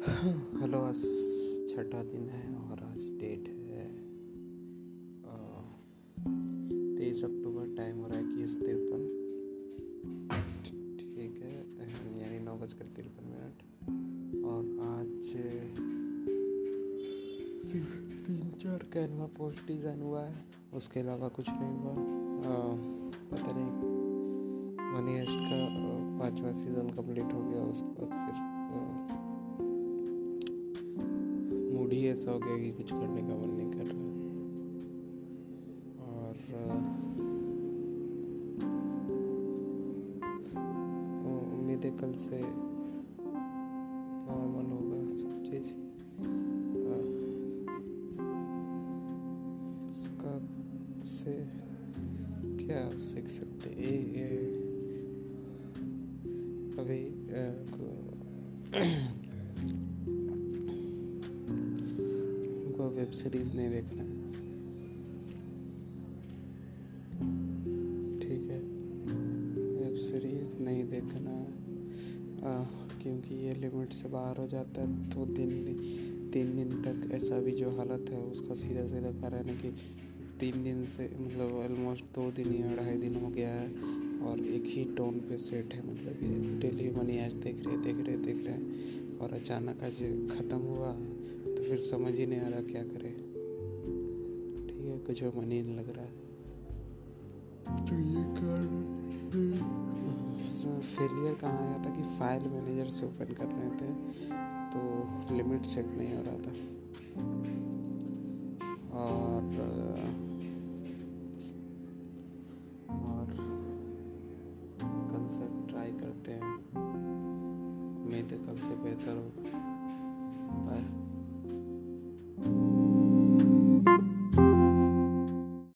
बस छठा दिन है और आज डेट है तेईस अक्टूबर टाइम हो रहा है इक्कीस तिरपन। ठीक है यानी नौ बजकर तिरपन मिनट। और आज सिर्फ़ तीन चार कैनवा पोस्ट डिज़ाइन हुआ है उसके अलावा कुछ नहीं हुआ। आ, पता नहीं मनी हेस्ट का पांचवा सीज़न कंप्लीट हो गया उसके बाद फिर मूड ही ऐसा हो गया कि कुछ करने का मन नहीं कर रहा। और उम्मीद है कल से नॉर्मल होगा सब चीज़। इसका से क्या सीख सकते ए, ए, अभी को वेब सीरीज़ नहीं देखना है। ठीक है। वेब सीरीज़ नहीं देखना आ, क्योंकि ये लिमिट से बाहर हो जाता है तो तीन दिन तीन दिन तक ऐसा भी जो हालत है उसका सीधा सीधा कारण है कि तीन दिन से मतलब ऑलमोस्ट दो दिन या अढ़ाई दिन हो गया है और एक ही टोन पे सेट है मतलब ये डेली मनी आज देख रहे देख रहे देख रहे और अचानक आज ख़त्म हुआ फिर समझ ही नहीं आ रहा क्या करे। ठीक है कुछ मन ही नहीं लग रहा। तो ये फेलियर कहाँ आया था कि फ़ाइल मैनेजर से ओपन कर रहे थे तो लिमिट सेट नहीं हो रहा था। और और कल से ट्राई करते हैं। उम्मीद है कल से बेहतर होगा। बाय